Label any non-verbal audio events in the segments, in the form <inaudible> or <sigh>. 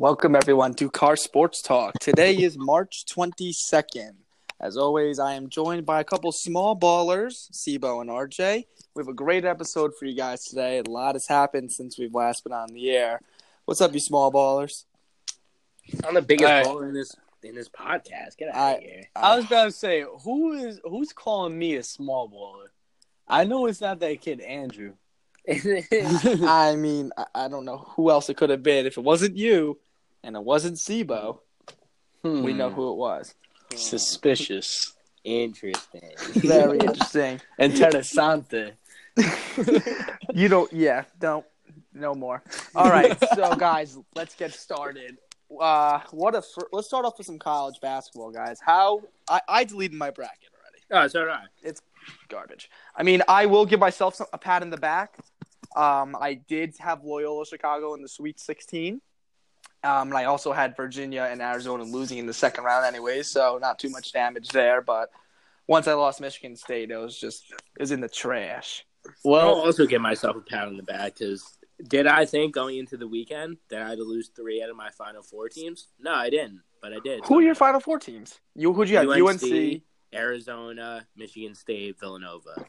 Welcome everyone to Car Sports Talk. Today is March 22nd. As always, I am joined by a couple small ballers, Sibo and RJ. We have a great episode for you guys today. A lot has happened since we've last been on the air. What's up, you small ballers? I'm the biggest Alright. baller in this in this podcast. Get out I- of here. I was about to say, who is who's calling me a small baller? I know it's not that kid Andrew. <laughs> I mean, I, I don't know who else it could have been. If it wasn't you and it wasn't Sibo, we know Hmm. who it was. Suspicious. Interesting. Very <laughs> interesting. Interessante. <laughs> You don't, yeah, don't, no more. All right, so <laughs> guys, let's get started. Uh, what a fir- let's start off with some college basketball, guys. How I, I deleted my bracket already. oh, so right. Garbage. I mean, I will give myself some, a pat in the back. Um, I did have Loyola Chicago in the Sweet 16. Um, and I also had Virginia and Arizona losing in the second round, anyways. So not too much damage there. But once I lost Michigan State, it was just it was in the trash. I'll Well, also give myself a pat on the back because did I think going into the weekend that I had to lose three out of my final four teams? No, I didn't, but I did. Who are your Final Four teams? You who'd you have? UNC. UNC. Arizona, Michigan State, Villanova.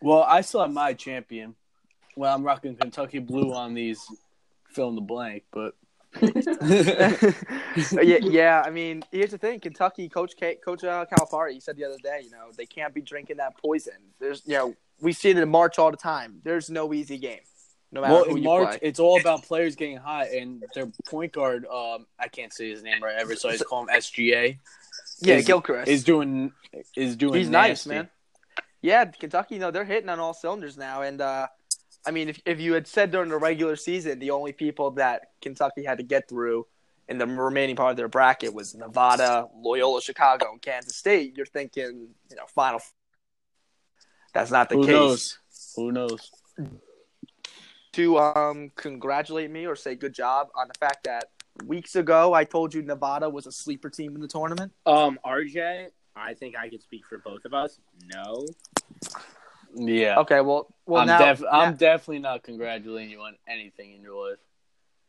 well, I still have my champion. Well, I'm rocking Kentucky blue on these fill in the blank, but <laughs> yeah, yeah. I mean, here's the thing: Kentucky coach K, Coach uh, Calipari he said the other day, you know, they can't be drinking that poison. There's, you know, we see it in March all the time. There's no easy game, no matter well, who in you March play. it's all about players getting hot, and their point guard, um, I can't say his name right ever, so I just call him SGA. Yeah, is- Gilchrist Is doing is doing. He's nice, man. Yeah, Kentucky, you know, they're hitting on all cylinders now, and uh, I mean, if if you had said during the regular season the only people that Kentucky had to get through in the remaining part of their bracket was Nevada, Loyola, Chicago, and Kansas State, you're thinking, you know, final. That's not the Who case. knows? Who knows? To um, congratulate me or say good job on the fact that weeks ago I told you Nevada was a sleeper team in the tournament. Um, RJ, I think I could speak for both of us. No. Yeah. Okay, well, well I'm, now, def- now- I'm definitely not congratulating you on anything in your life.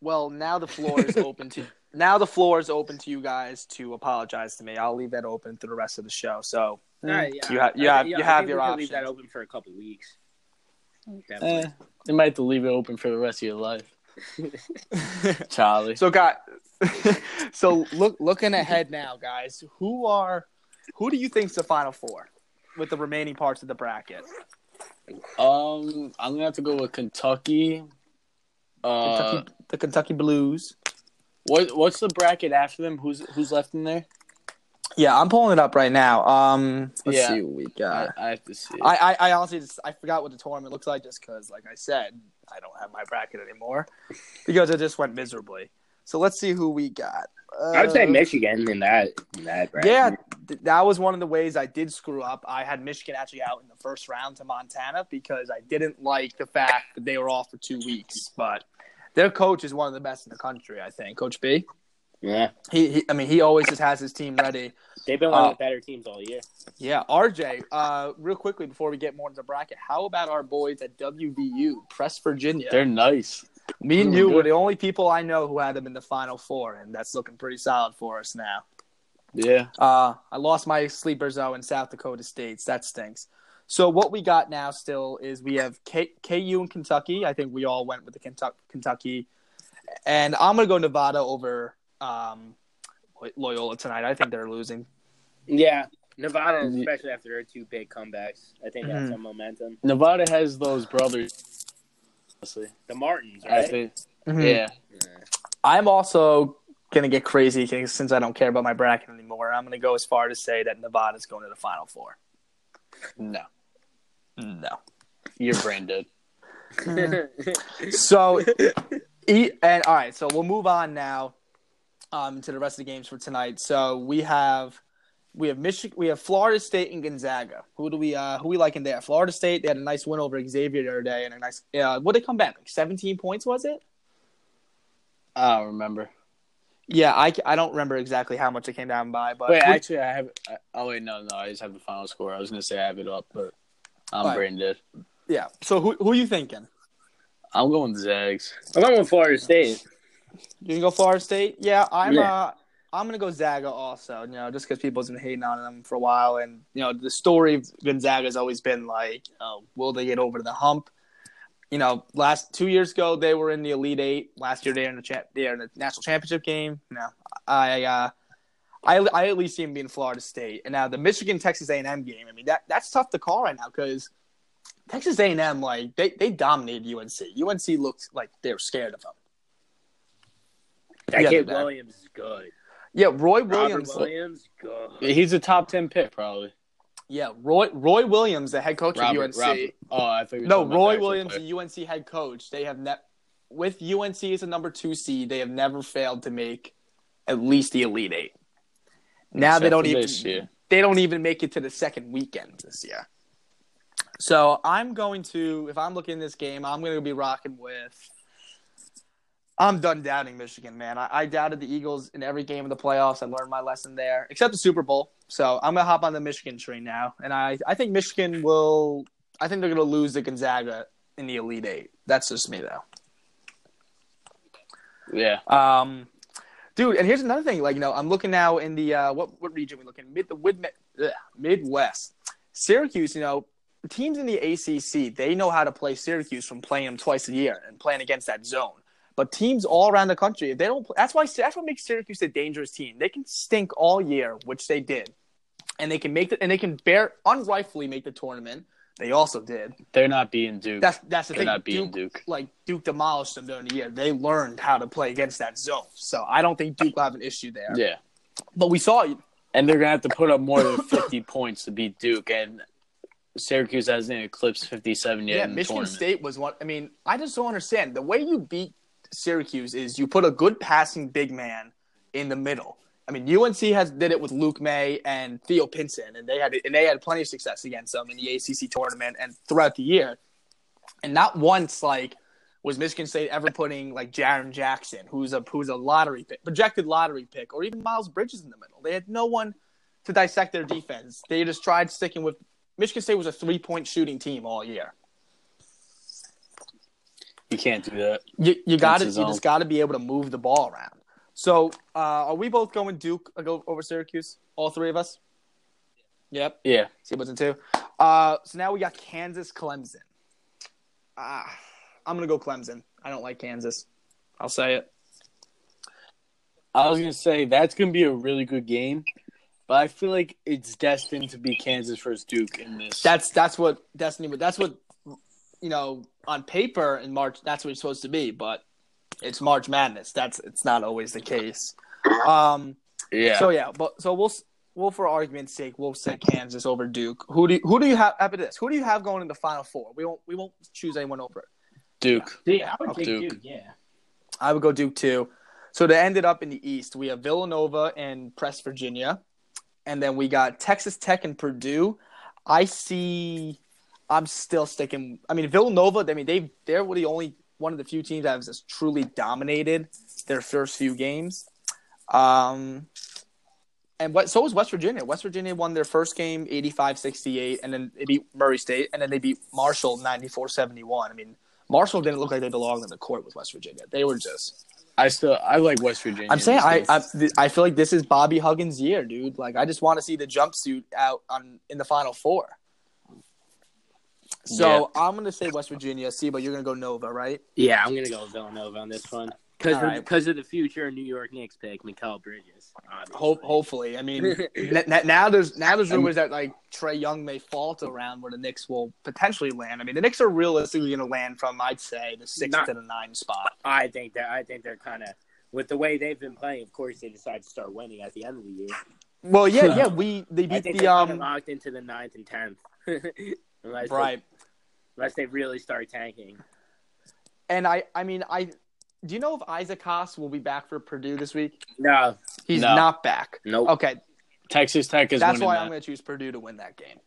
Well, now the floor is open to <laughs> now the floor is open to you guys to apologize to me. I'll leave that open through the rest of the show. So All right, yeah. You ha- you I- have- yeah, you I have your we could Leave that open for a couple weeks. Eh, you might have to leave it open for the rest of your life, <laughs> Charlie. so got <laughs> so look looking ahead now, guys. Who are who do you think's the final four with the remaining parts of the bracket? Um, I'm gonna have to go with Kentucky. Uh, Kentucky, the Kentucky Blues. what what's the bracket after them? Who's who's left in there? Yeah, I'm pulling it up right now. Um, let's Yeah. see what we got. I, I have to see. I, I, I honestly just I forgot what the tournament looks like just because, like I said, I don't have my bracket anymore because it just went miserably. So let's see who we got. I would say Uh, Michigan in that in that bracket. Yeah, th- that was one of the ways I did screw up. I had Michigan actually out in the first round to Montana because I didn't like the fact that they were off for two weeks. But their coach is one of the best in the country, I think. Coach B. yeah. He, he I mean, he always just has his team ready. They've been one Uh, of the better teams all year. Yeah, RJ. Uh, real quickly before we get more into the bracket, how about our boys at WVU, Press Virginia? They're nice. Me and you were the only people I know who had them in the Final Four, and that's looking pretty solid for us now. Yeah. Uh, I lost my sleepers though in South Dakota States. That stinks. So what we got now still is we have K- KU and Kentucky. I think we all went with the Kentucky, Kentucky, and I'm gonna go Nevada over um, Loyola tonight. I think they're losing. Yeah. Nevada, especially after their two big comebacks, I think that's Mhm. some momentum. Nevada has those brothers. Honestly, The Martins, I right? think. Mhm. Yeah. Yeah. I'm also gonna get crazy since I don't care about my bracket anymore. I'm gonna go as far to say that Nevada's going to the Final Four. No, No. your brain dead. <laughs> <laughs> So, e- and all right, so we'll move on now um, to the rest of the games for tonight. So we have we have Michigan, we have Florida State and Gonzaga. Who do we uh, who we like in there? Florida State they had a nice win over Xavier the other day, and a nice. Uh, what they come back like 17 points was it? I don't remember. Yeah, I, I don't remember exactly how much it came down by, but Wait, who- actually, I have. I, oh wait, no, no, I just have the final score. I was gonna say I have it up, but I'm Alright. brain dead. yeah. So who who are you thinking? I'm going Zags. I'm going Florida State. You can go Florida State. Yeah, I'm. Yeah. Uh, I'm gonna go Zaga also. You know, just because people's been hating on them for a while, and you know, the story of Gonzaga has always been like, oh, will they get over the hump? You know, last two years ago they were in the Elite Eight. Last year they were in the cha- they were in the national championship game. No, I. Uh, I, I at least see them being Florida State, and now the Michigan Texas A and M game. I mean that that's tough to call right now because Texas A and M like they they dominated UNC. UNC looked like they were scared of them. That Yeah, kid Williams is good. Yeah, Roy Robert Williams. Williams, good. He's a top ten pick, probably. Yeah, Roy Roy Williams, the head coach Robert, of UNC. Robert. Oh, I think No, Roy Williams, the UNC head coach. They have ne- with UNC as a number two seed. They have never failed to make at least the Elite Eight. Now they don't even they don't even make it to the second weekend this year. So I'm going to, if I'm looking at this game, I'm going to be rocking with. I'm done doubting Michigan, man. I, I doubted the Eagles in every game of the playoffs. I learned my lesson there, except the Super Bowl. So I'm going to hop on the Michigan train now, and I, I think Michigan will. I think they're going to lose to Gonzaga in the Elite Eight. That's just me, though. Yeah. Um, dude, and here's another thing. Like, you know, I'm looking now in the uh, what what region we looking? Mid the mid, ugh, Midwest. Syracuse, you know, teams in the ACC, they know how to play Syracuse from playing them twice a year and playing against that zone. But teams all around the country, if they don't, that's why that's what makes Syracuse a dangerous team. They can stink all year, which they did, and they can make the and they can bear unrightfully make the tournament. They also did. They're not being Duke. That's that's the They're thing. not beating Duke, Duke. like Duke demolished them during the year. They learned how to play against that zone. So I don't think Duke will have an issue there. yeah. But we saw And they're gonna have to put up more than fifty <laughs> points to beat Duke, and Syracuse hasn't eclipsed fifty-seven yet yeah, Michigan. State was one. I mean, I just don't understand the way you beat Syracuse is you put a good passing big man in the middle. I mean, UNC has did it with Luke Maye and Theo Pinson, and they had and they had plenty of success against them in the ACC tournament and throughout the year. And not once like was Michigan State ever putting like Jaren Jackson, who's a who's a lottery pick, projected lottery pick, or even Miles Bridges in the middle. They had no one to dissect their defense. They just tried sticking with Michigan State was a three point shooting team all year. You can't do that. You you got to you just got to be able to move the ball around. So uh, are we both going Duke uh, go over Syracuse? All three of us. Yep. Yeah. See what's in two. Uh, so now we got Kansas Clemson. Ah, I'm gonna go Clemson. I don't like Kansas. I'll say it. I was gonna say that's gonna be a really good game, but I feel like it's destined to be Kansas versus Duke in this. That's that's what destiny. But that's what you know on paper in March. That's what it's supposed to be. But it's March Madness. That's it's not always the case. Um. yeah. So yeah, but so we'll we'll for argument's sake we'll say Kansas over Duke. Who do you, who do you have after this? Who do you have going in the Final Four? We won't we won't choose anyone over it. Duke. Yeah, I would Okay. take Duke. Duke. Yeah. I would go Duke too. So to end it up in the East, we have Villanova and Press Virginia, and then we got Texas Tech and Purdue. I see. I'm still sticking. I mean Villanova. I mean they they're the only one of the few teams that has just truly dominated their first few games. Um, and what so was West Virginia. West Virginia won their first game 85-68 and then they beat Murray State and then they beat Marshall 94-71. I mean, Marshall didn't look like they belonged in the court with West Virginia. They were just I still I like West Virginia. I'm saying I. I, I feel like this is Bobby Huggins' year, dude. Like I just want to see the jumpsuit out on in the final four. So I'm gonna say West Virginia. See, but you're gonna go Nova, right? Yeah, I'm gonna go Villanova on this one because right. because of the future New York Knicks pick, Mikal Bridges. Hope, hopefully. I mean, <laughs> n- n- now there's now there's rumors that like Trae Young may fall to around where the Knicks will potentially land. I mean, the Knicks are realistically going to land from I'd say the six Not- to the nine spot. I think that I think they're kind of with the way they've been playing. Of course, they decide to start winning at the end of the year. Well, yeah, <laughs> yeah, we they beat the they're kind of um locked into the ninth and tenth, <laughs> unless right. they, unless they really start tanking. And I I mean I do you know if Isaac Haas will be back for Purdue this week? No, He's No. not back. nope. Okay, Texas Tech is That's why that. I'm going to choose Purdue to win that game.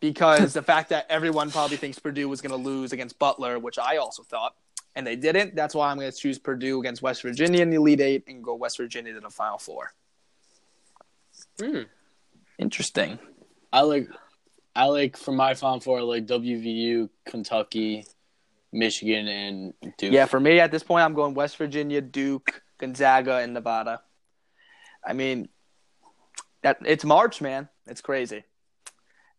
Because the fact that everyone probably thinks Purdue was going to lose against Butler, which I also thought, and they didn't. That's why I'm going to choose Purdue against West Virginia in the Elite Eight and go West Virginia to the Final Four. Hmm. Interesting. I like I like for my Final Four I like WVU, Kentucky, Michigan and Duke. Yeah, for me at this point, I'm going West Virginia, Duke, Gonzaga, and Nevada. I mean, that it's March, man. It's crazy.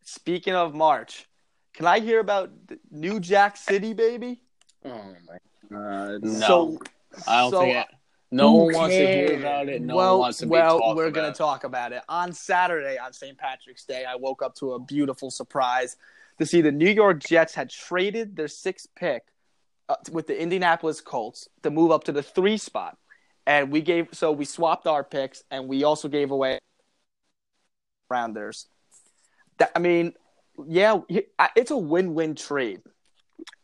Speaking of March, can I hear about New Jack City, baby? Oh my god. No. So, I don't so, think it, no who one wants to hear about it. No well, one wants to be well, we're gonna talk about it on Saturday on St. Patrick's Day. I woke up to a beautiful surprise to see the New York Jets had traded their sixth pick uh, with the Indianapolis Colts to move up to the three spot, and we gave so we swapped our picks and we also gave away rounders. That, I mean, yeah, it's a win-win trade.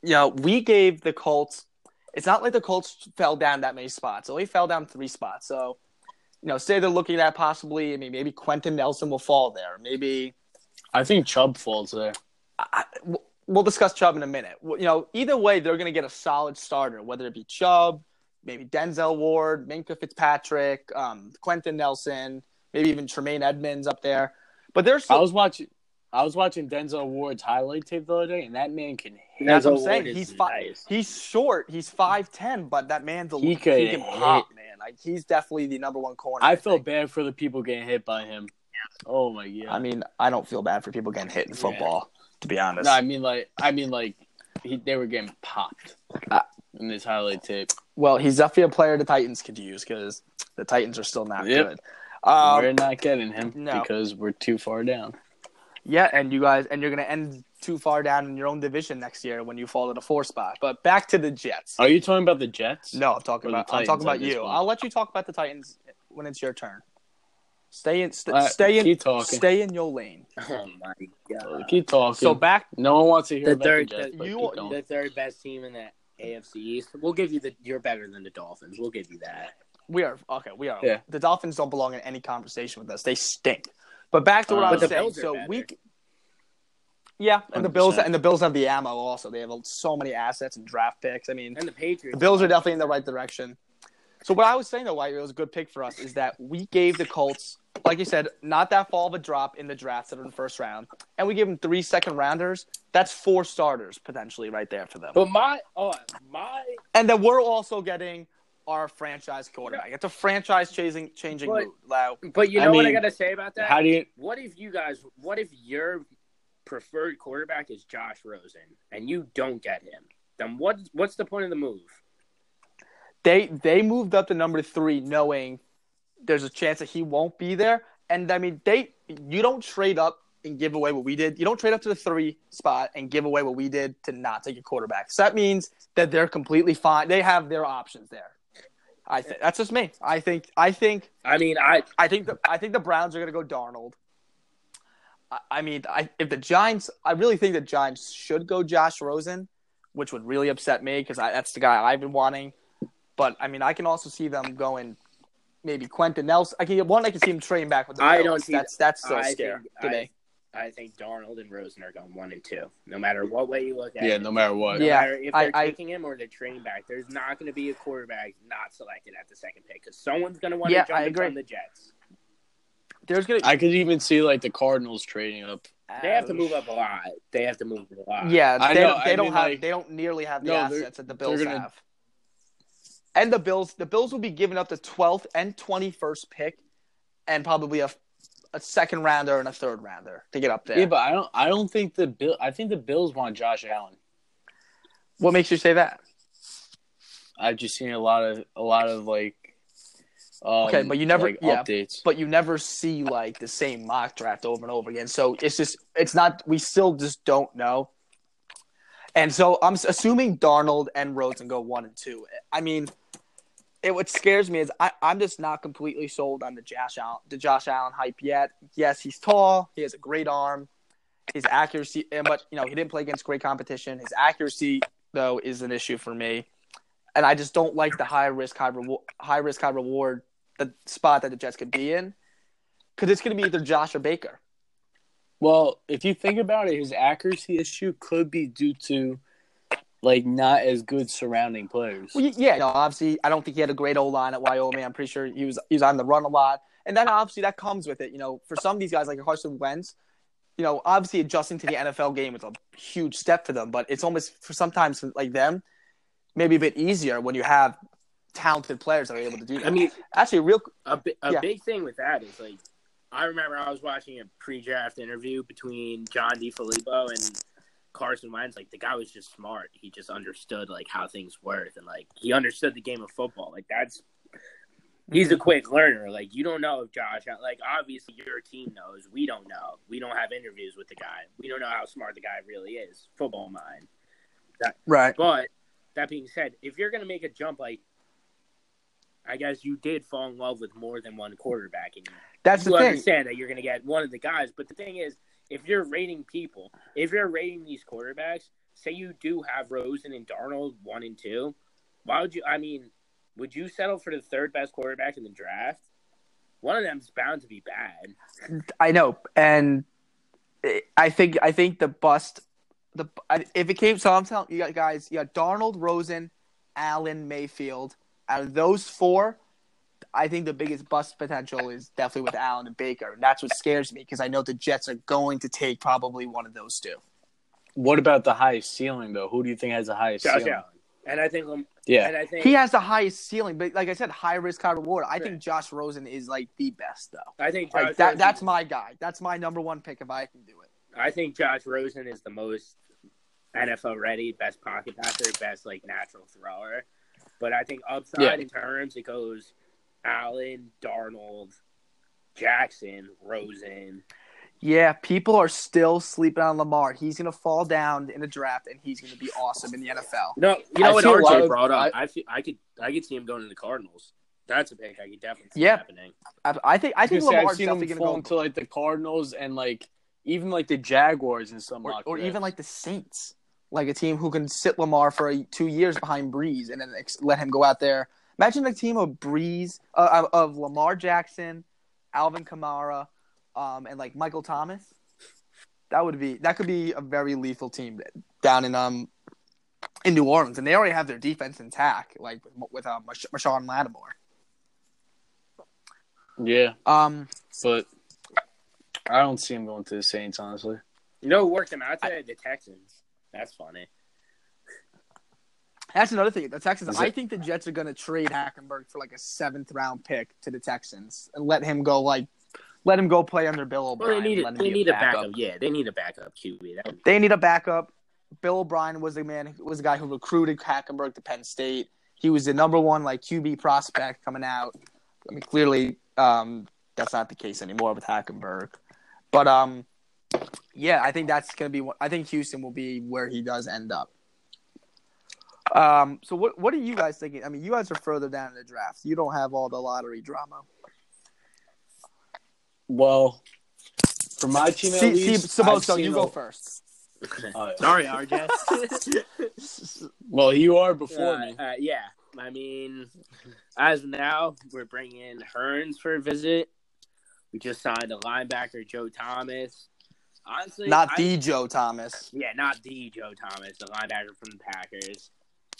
You know, we gave the Colts. It's not like the Colts fell down that many spots. They only fell down three spots. So, you know, say they're looking at possibly. I mean, maybe Quenton Nelson will fall there. Maybe I think Chubb falls there. I, we'll discuss Chubb in a minute. You know, either way, they're going to get a solid starter, whether it be Chubb, maybe Denzel Ward, Minkah Fitzpatrick, um, Quenton Nelson, maybe even Tremaine Edmunds up there. But there's I was watching. I was watching Denzel Ward's highlight tape the other day, and that man can hit. That's what I'm saying. He's five. nice. He's short. He's five ten, but that man's a He he, can hit. pop, man. Like he's definitely the number one corner. I feel think. bad for the people getting hit by him. Oh my god. I mean, I don't feel bad for people getting hit in football, to be honest. no, I mean like I mean like he, they were getting popped Uh, in this highlight tape. well, he's definitely a player the Titans could use because the Titans are still not Yep. good. Um, we're not getting him no. because we're too far down. Yeah, and you guys, and you're gonna end too far down in your own division next year when you fall to the four spot. But back to the Jets. Are you talking about the Jets? No, I'm talking about. I'm talking about you. point? I'll let you talk about the Titans when it's your turn. Stay in. St- All right, stay in. keep talking. Stay in your lane. <laughs> Oh my god. Keep talking. So back. no one wants to hear The about third, the Jets. the, you- the third best team in the AFC East. We'll give you the. You're better than the Dolphins. We'll give you that. We are okay. We are. Yeah. The Dolphins don't belong in any conversation with us. They stink. But back to what Uh, I was saying. So we. Yeah, and the Bills and the Bills have the ammo. Also, they have so many assets and draft picks. I mean, And the Patriots. The Bills are definitely in the right direction. So what I was saying though, why it was a good pick for us is that we gave the Colts, like you said, not that fall of a drop in the drafts that are in the first round, and we gave them three second rounders. That's four starters potentially right there for them. But my oh my And then we're also getting our franchise quarterback. It's a franchise chasing changing But- move. Now, But you I know what I gotta say about that? How do you? what if you guys? What if your preferred quarterback is Josh Rosen and you don't get him? Then what? What's the point of the move? they they moved up to number three, knowing there's a chance that he won't be there. And I mean, they you don't trade up and give away what we did. You don't trade up to the three spot and give away what we did to not take a quarterback. So that means that they're completely fine. They have their options there. I think that's just me. I think I think I mean, I I think the I think the Browns are going to go Darnold. I, I mean, I, if the Giants, I really think the Giants should go Josh Rosen, which would really upset me because that's the guy I've been wanting. But I mean, I can also see them going maybe Quenton Nelson. I can one. I can see him trading back with the I Bills. don't see that's that's so I scary think- to I- me. I think Darnold and Rosen are going one and two, no matter what way you look at Yeah, it. Yeah, no matter what. No Yeah, matter if they're I- taking him or they're trading back, there's not going to be a quarterback not selected at the second pick because someone's going to want to Yeah, jump I in agree. from the Jets. There's gonna I could even see like the Cardinals trading up. They have to move up a lot. They have to move a lot. Yeah, I they, know, don't, they I don't mean, have like- they don't nearly have the No, assets that the Bills gonna- have. And the Bills, the Bills will be giving up the 12th and 21st pick, and probably a, a second rounder and a third rounder to get up there. Yeah. but I don't. I don't think the Bill. I think the Bills want Josh Allen. what makes you say that? I've just seen a lot of a lot of like. Um, Okay, but you never- like, yeah. updates. But you never see like the same mock draft over and over again. So it's just it's not. We still just don't know. And so I'm assuming Darnold and Rosen go one and two. I mean, it what scares me is I, I'm just not completely sold on the Josh Allen the Josh Allen hype yet. Yes, he's tall. He has a great arm. His accuracy, but you know he didn't play against great competition. His accuracy though is an issue for me, and I just don't like the high risk high reward high risk high reward the spot that the Jets could be in because it's going to be either Josh or Baker. Well, if you think about it, his accuracy issue could be due to like not as good surrounding players. Well, yeah, no, obviously, I don't think he had a great O line at Wyoming. I'm pretty sure he was he was on the run a lot, and then obviously that comes with it. You know, for some of these guys like Carson Wentz, you know, obviously adjusting to the NFL game is a huge step for them, but it's almost for sometimes like them, maybe a bit easier when you have talented players that are able to do that. I mean, actually, real a, bi- a Yeah. big thing with that is like, I remember I was watching a pre-draft interview between John DeFilippo and Carson Wentz. Like the guy was just smart. He just understood like how things worked and like he understood the game of football. Like that's he's a mm-hmm. quick learner. Like you don't know if Josh. Like obviously your team knows. We don't know. We don't have interviews with the guy. We don't know how smart the guy really is. Football mind. right. But that being said, if you're going to make a jump, like I guess you did fall in love with more than one quarterback, and That's you the thing. understand that you're going to get one of the guys. But the thing is, if you're rating people, if you're rating these quarterbacks, say you do have Rosen and Darnold one and two, why would you? I mean, would you settle for the third best quarterback in the draft? One of them's bound to be bad. I know, and I think I think the bust, the if it came. So I'm telling you guys, you got Darnold, Rosen, Allen, Mayfield. Out of those four, I think the biggest bust potential is definitely with Allen and Baker, and that's what scares me because I know the Jets are going to take probably one of those two. What about the highest ceiling though? Who do you think has the highest Josh ceiling? Allen, and I think, and Yeah, I think He has the highest ceiling, but like I said, high risk, high reward. I Right. think Josh Rosen is like the best though. I think Josh Like that, that's my guy. That's my number one pick if I can do it. I think Josh Rosen is the most NFL ready, best pocket passer, best like natural thrower. But I think upside Yeah. in terms, it goes Allen, Darnold, Jackson, Rosen. Yeah, people are still sleeping on Lamar. He's gonna fall down in the draft, and he's gonna be awesome in the NFL. No, you know I what feel a lot RJ of- brought up. I- I, feel, I could I could see him going to the Cardinals. That's a pick I could definitely see Yeah. happening. I, I think I I think gonna I've Lamar's seen definitely him gonna fall go, into like the Cardinals and like even like the Jaguars and some or, or even like the Saints, like a team who can sit Lamar for a, two years behind Brees and then ex- let him go out there. Imagine a team of Brees, uh, of Lamar Jackson, Alvin Kamara, um, and like Michael Thomas. That would be that could be a very lethal team down in um in New Orleans, and they already have their defense intact, like with, with uh, Marsha- Marshon Lattimore. yeah, Um, but I don't see him going to the Saints honestly. You know who worked him out today? The Texans. That's funny. That's another thing. The Texans. Is I it- think the Jets are going to trade Hackenberg for like a seventh round pick to the Texans and let him go like, let him go play under Bill Well, O'Brien. they need a, they need a backup. Yeah, they need a backup QB. That They need a backup. Bill O'Brien was the man. Was the guy who recruited Hackenberg to Penn State. He was the number one like QB prospect coming out. I mean, clearly, um, that's not the case anymore with Hackenberg. But um, yeah, I think that's gonna be. I think Houston will be where he does end up. Um, so what what are you guys thinking? I mean, you guys are further down in the draft. You don't have all the lottery drama. Well, for my team at See, see, least, I've Saboso, you a- go first. <laughs> Uh, Sorry, RJ. <laughs> <laughs> well, you are before Uh, me. uh, yeah, I mean, as of now, we're bringing Hurns for a visit. We just signed a linebacker, Joe Thomas. Honestly, Not I- the Joe Thomas, yeah, not the Joe Thomas, the linebacker from the Packers.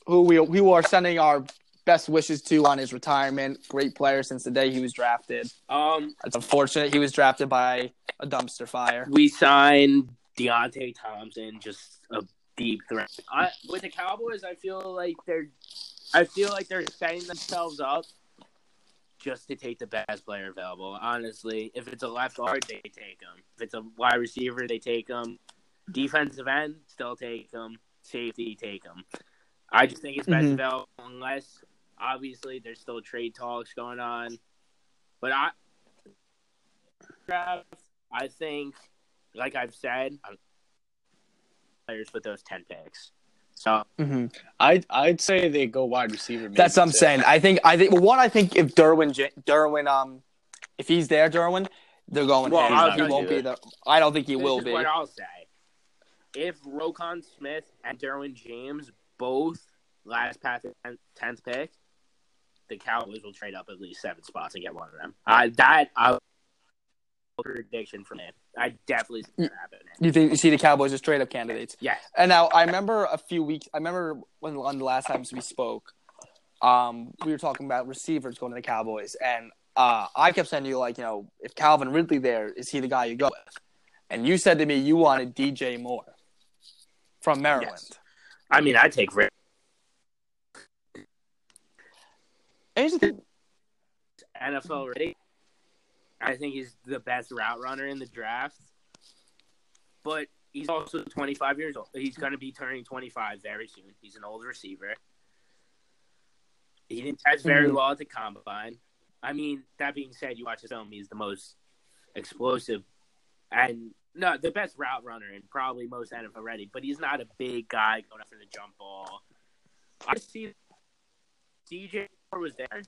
Who we we are sending our best wishes to on his retirement. Great player since the day he was drafted. Um, It's unfortunate he was drafted by a dumpster fire. we signed Deonte Thompson, just a deep threat. I, with the Cowboys, I feel like they're, I feel like they're setting themselves up just to take the best player available. Honestly, if it's a left guard, they take him. If it's a wide receiver, they take him. Defensive end, still take him. Safety, take him. I just think it's best Mhm. available unless, obviously, there's still trade talks going on. But I, I think, like I've said, I'm players with those ten picks. So hmm I'd I'd say they go wide receiver. maybe, That's what I'm too. saying. I think I think well, one. I think if Derwin Derwin um if he's there, Derwin, they're going. Well, him. I'll he won't be the. I don't think he this will is be. what I'll say. If Roquan Smith and Derwin James both last past the tenth pick, the Cowboys will trade up at least seven spots and get one of them. Uh, that uh, prediction for me. I definitely see that happening. You think you see the Cowboys as trade up candidates? Yeah. And now I remember a few weeks. I remember when on the last times we spoke, um, we were talking about receivers going to the Cowboys, and uh, I kept saying to you like, you know, if Calvin Ridley there, is he the guy you go with? and you said to me you wanted DJ Moore from Maryland. Yes. I mean, I take Rick. And here's the thing- NFL ready. I think he's the best route runner in the draft. But he's also 25 years old. He's going to be turning 25 very soon. He's an old receiver. He didn't test very Mhm. well at the combine. I mean, that being said, you watch his film, he's the most explosive and no, the best route runner and probably most NFL ready, but he's not a big guy going after the jump ball. I see DJ was there.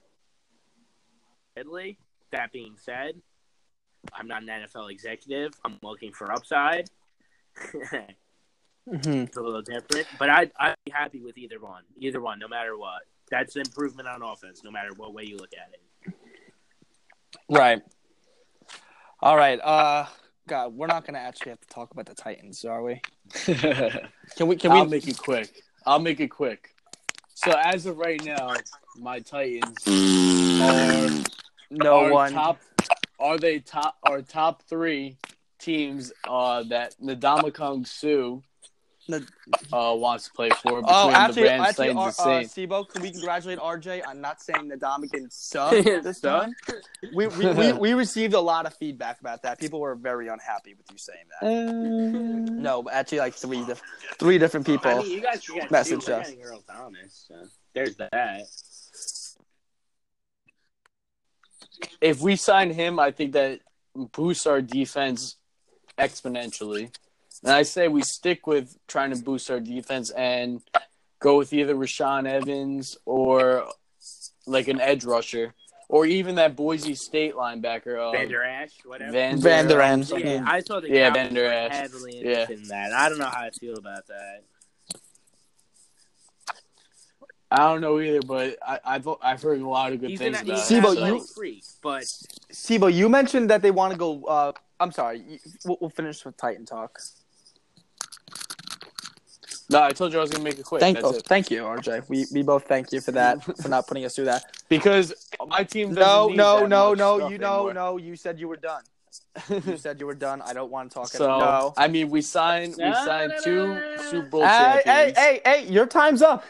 Italy. That being said, I'm not an NFL executive. I'm looking for upside. Mhm. <laughs> it's a little different, but I'd, I'd be happy with either one. Either one, no matter what. That's an improvement on offense, no matter what way you look at it. Right. All right. Uh, God, we're not gonna actually have to talk about the Titans, are we? <laughs> Can we? Can we? I'll make it quick. I'll make it quick. So as of right now, my Titans are no are one. top. Are they top? Are top three teams uh, that Ndamukong Suh N- uh, wants to play for between Oh, the actually, Rams, actually, Titans, uh, and Saints. Sibo, can we congratulate RJ on not saying the Dominican suck <laughs> this Suck? time? We, we, we, <laughs> we received a lot of feedback about that. People were very unhappy with you saying that. Uh, No, actually, like three, diff- three different people. I mean, you guys forget message us. Thomas. So there's that. if we sign him, I think that boosts our defense exponentially. And I say we stick with trying to boost our defense and go with either Rashaan Evans or like an edge rusher, or even that Boise State linebacker. Uh, Vander Esch, whatever. Vander, Vander um, Ash. yeah, I saw the Yeah, Cowboys Vander Esch. heavily Yeah. in that. I don't know how I feel about that. I don't know either, but I, I've I've heard a lot of good He's things he's about an See, him. but athletic you- freak, but Sibo, you mentioned that they want to go. Uh, I'm sorry. You, we'll, we'll finish with Titan talk. No, I told you I was gonna make it quick. Thank, That's oh, it. thank you, RJ. We we both thank you for that <laughs> for not putting us through that. Because my team No, need no, no, no. You know, no. You said you were done. You <laughs> said you were done. I don't want to talk. So no. I mean, we signed we signed two. Super Bowl Hey, hey, champions. hey, hey! Your time's up.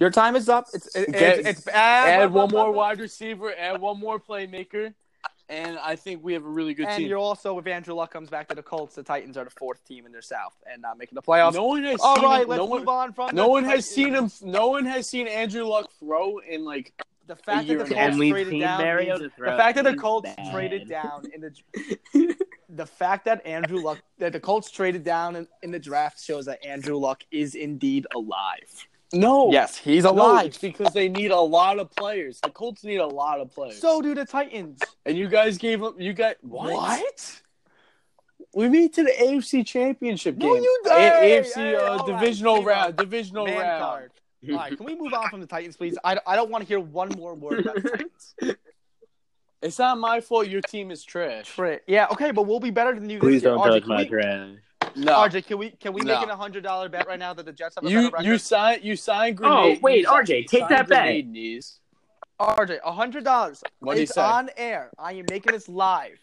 Your time is up. It's it, Get- it's, it's ah, Add one more wide receiver, add one more playmaker, and I think we have a really good And team. And you're also, if Andrew Luck comes back to the Colts, the Titans are the fourth team in their South and not making the playoffs. No one has All seen right, him, let's no move one, on from. no the one has Titans. seen him. No one has seen Andrew Luck throw in like The fact year that the and a half. Colts traded down. Means- the fact that the Colts bad. traded <laughs> down in the <laughs> the fact that Andrew Luck that the Colts traded down in, in the draft shows that Andrew Luck is indeed alive. No. Yes, he's no, alive. it's because they need a lot of players. The Colts need a lot of players. so do the Titans. and you guys gave up. You got What? We made to the AFC Championship game. No, game. you- A- AFC hey, uh, divisional Steve-O. round. Divisional Man round. card. All right, can we move on from the Titans, please? I, I don't want to hear one more word about the Titans. It's not my fault. Your team is trash. Tri- Yeah, okay, but we'll be better than you. Please this don't RJ, touch my we, trash. No, RJ, can we can we No. make it a hundred dollar bet right now that the Jets have a you better record? you sign you sign Oh, wait, you RJ, you take that bet. grenade knees. RJ, a hundred dollars. What'd he It's say? on air. I am making this live.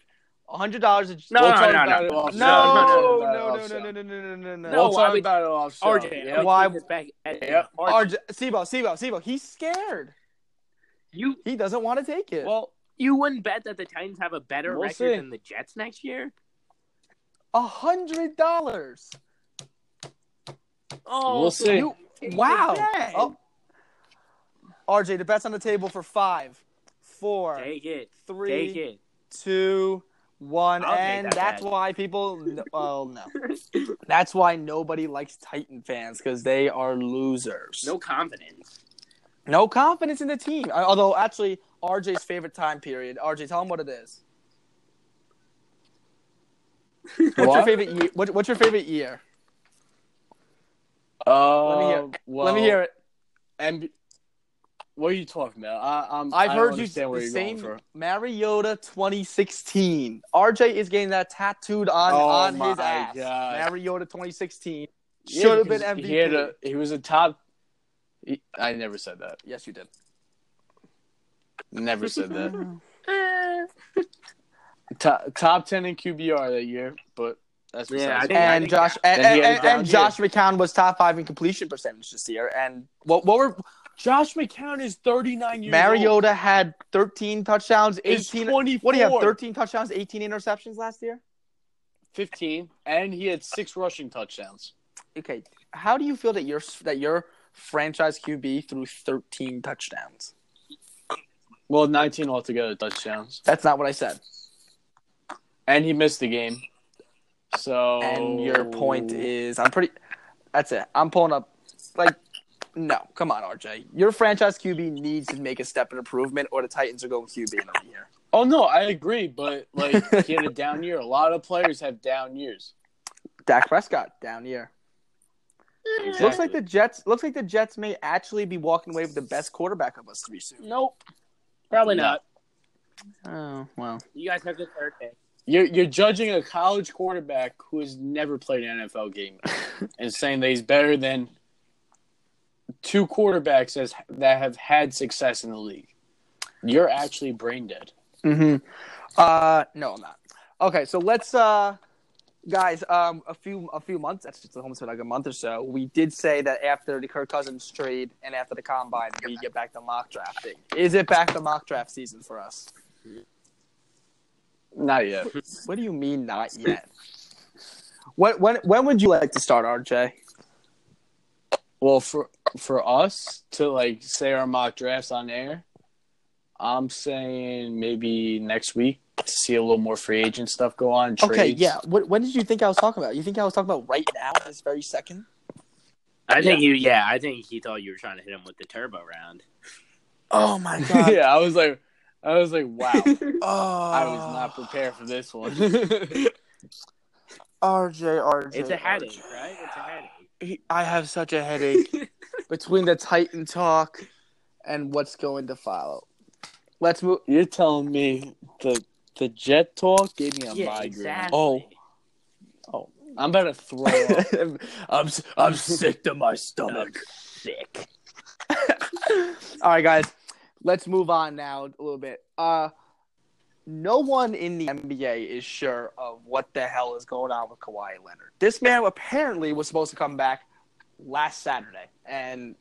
A hundred dollars. No, We'll no, no, no. no, no, no, no, no, no, no, no, no, no, no. No, We'll talk about it off show. RJ, Yeah. Why- why? This back at, Yeah. RJ, RJ, Sibo, Sibo, Sibo. He's scared. you He doesn't want to take it. Well, you wouldn't bet that the Titans have a better We'll record see. than the Jets next year? A hundred dollars. Oh, We'll see. You- Wow. Oh. RJ, the bet's on the table for five, four, Take it. three, Take it. two, one, I'll and that that's bet. why people. Well, no, that's why nobody likes Titan fans because they are losers. No confidence. no confidence in the team. Uh, Although, actually, RJ's favorite time period. RJ, tell him what it is. <laughs> What's your favorite year? What, what's your favorite year? uh, Let me hear- well, Let me hear it. And what are you talking about? I, I'm. I've I heard you understand where the same. Mariota 2016. RJ is getting that tattooed on Oh on his my ass. God. Mariota 2016 Yeah, should have been MVP. He, had a, he was a top. he- I never said that. yes, you did. Never said that. <laughs> <laughs> Top, top ten in QBR that year, but That's Yeah, I besides think- and. Josh and, and, and, and. Josh McCown was top five in completion percentage this year. And what what were Josh McCown is 39 years old. Mariota had 13 touchdowns, 18. 24. What do you have? 13 touchdowns, 18 interceptions last year. 15, and he had six rushing touchdowns. Okay, how do you feel that your that your franchise QB threw 13 touchdowns? Well, 19 altogether touchdowns, That's not what I said. And he missed the game. So, And your point is, I'm pretty. That's it. I'm pulling up. Like, no, come on, RJ. Your franchise QB needs to make a step in improvement, or the Titans are going QB another <laughs> year. oh no, I agree, but like he had a down year. A lot of players have down years. Dak Prescott down year. Looks like the Jets. Looks like the Jets may actually be walking away with the best quarterback of us three soon. Nope. Probably not. Oh well. You guys have the third pick. You're you're judging a college quarterback who has never played an NFL game <laughs> and saying that he's better than two quarterbacks as, that have had success in the league. You're actually brain dead. Mm-hmm. Uh, no, I'm not. Okay, so let's, uh, guys. Um, a few a few months. That's just almost like a month or so. We did say that after the Kirk Cousins trade and after the combine, we get back to mock drafting. Is it back to mock draft season for us? Not yet. Hmm. What do you mean, not yet? When when when would you like to start, RJ? Well, for for us to like say our mock drafts on air, I'm saying maybe next week to see a little more free agent stuff go on. Trades. Okay, yeah. What when did you think I was talking about? You think I was talking about right now, this very second? I think you. Yeah, I think he thought you were trying to hit him with the turbo round. Oh my god. <laughs> yeah, I was like, I was like, wow, Oh, <laughs> I was ah. not prepared for this one. <laughs> RJ, RJ. It's a headache, RJ. right? It's a headache. I have such a headache <laughs> between the Titan talk and what's going to follow. Let's move. You're telling me the the jet talk gave me a Yeah, migraine. exactly. Oh. Oh, I'm about to throw up. I'm I'm sick to my stomach. Sick. All right, guys. Let's move on now a little bit. Uh, no one in the NBA is sure of what the hell is going on with Kawhi Leonard. This man apparently was supposed to come back last Saturday, and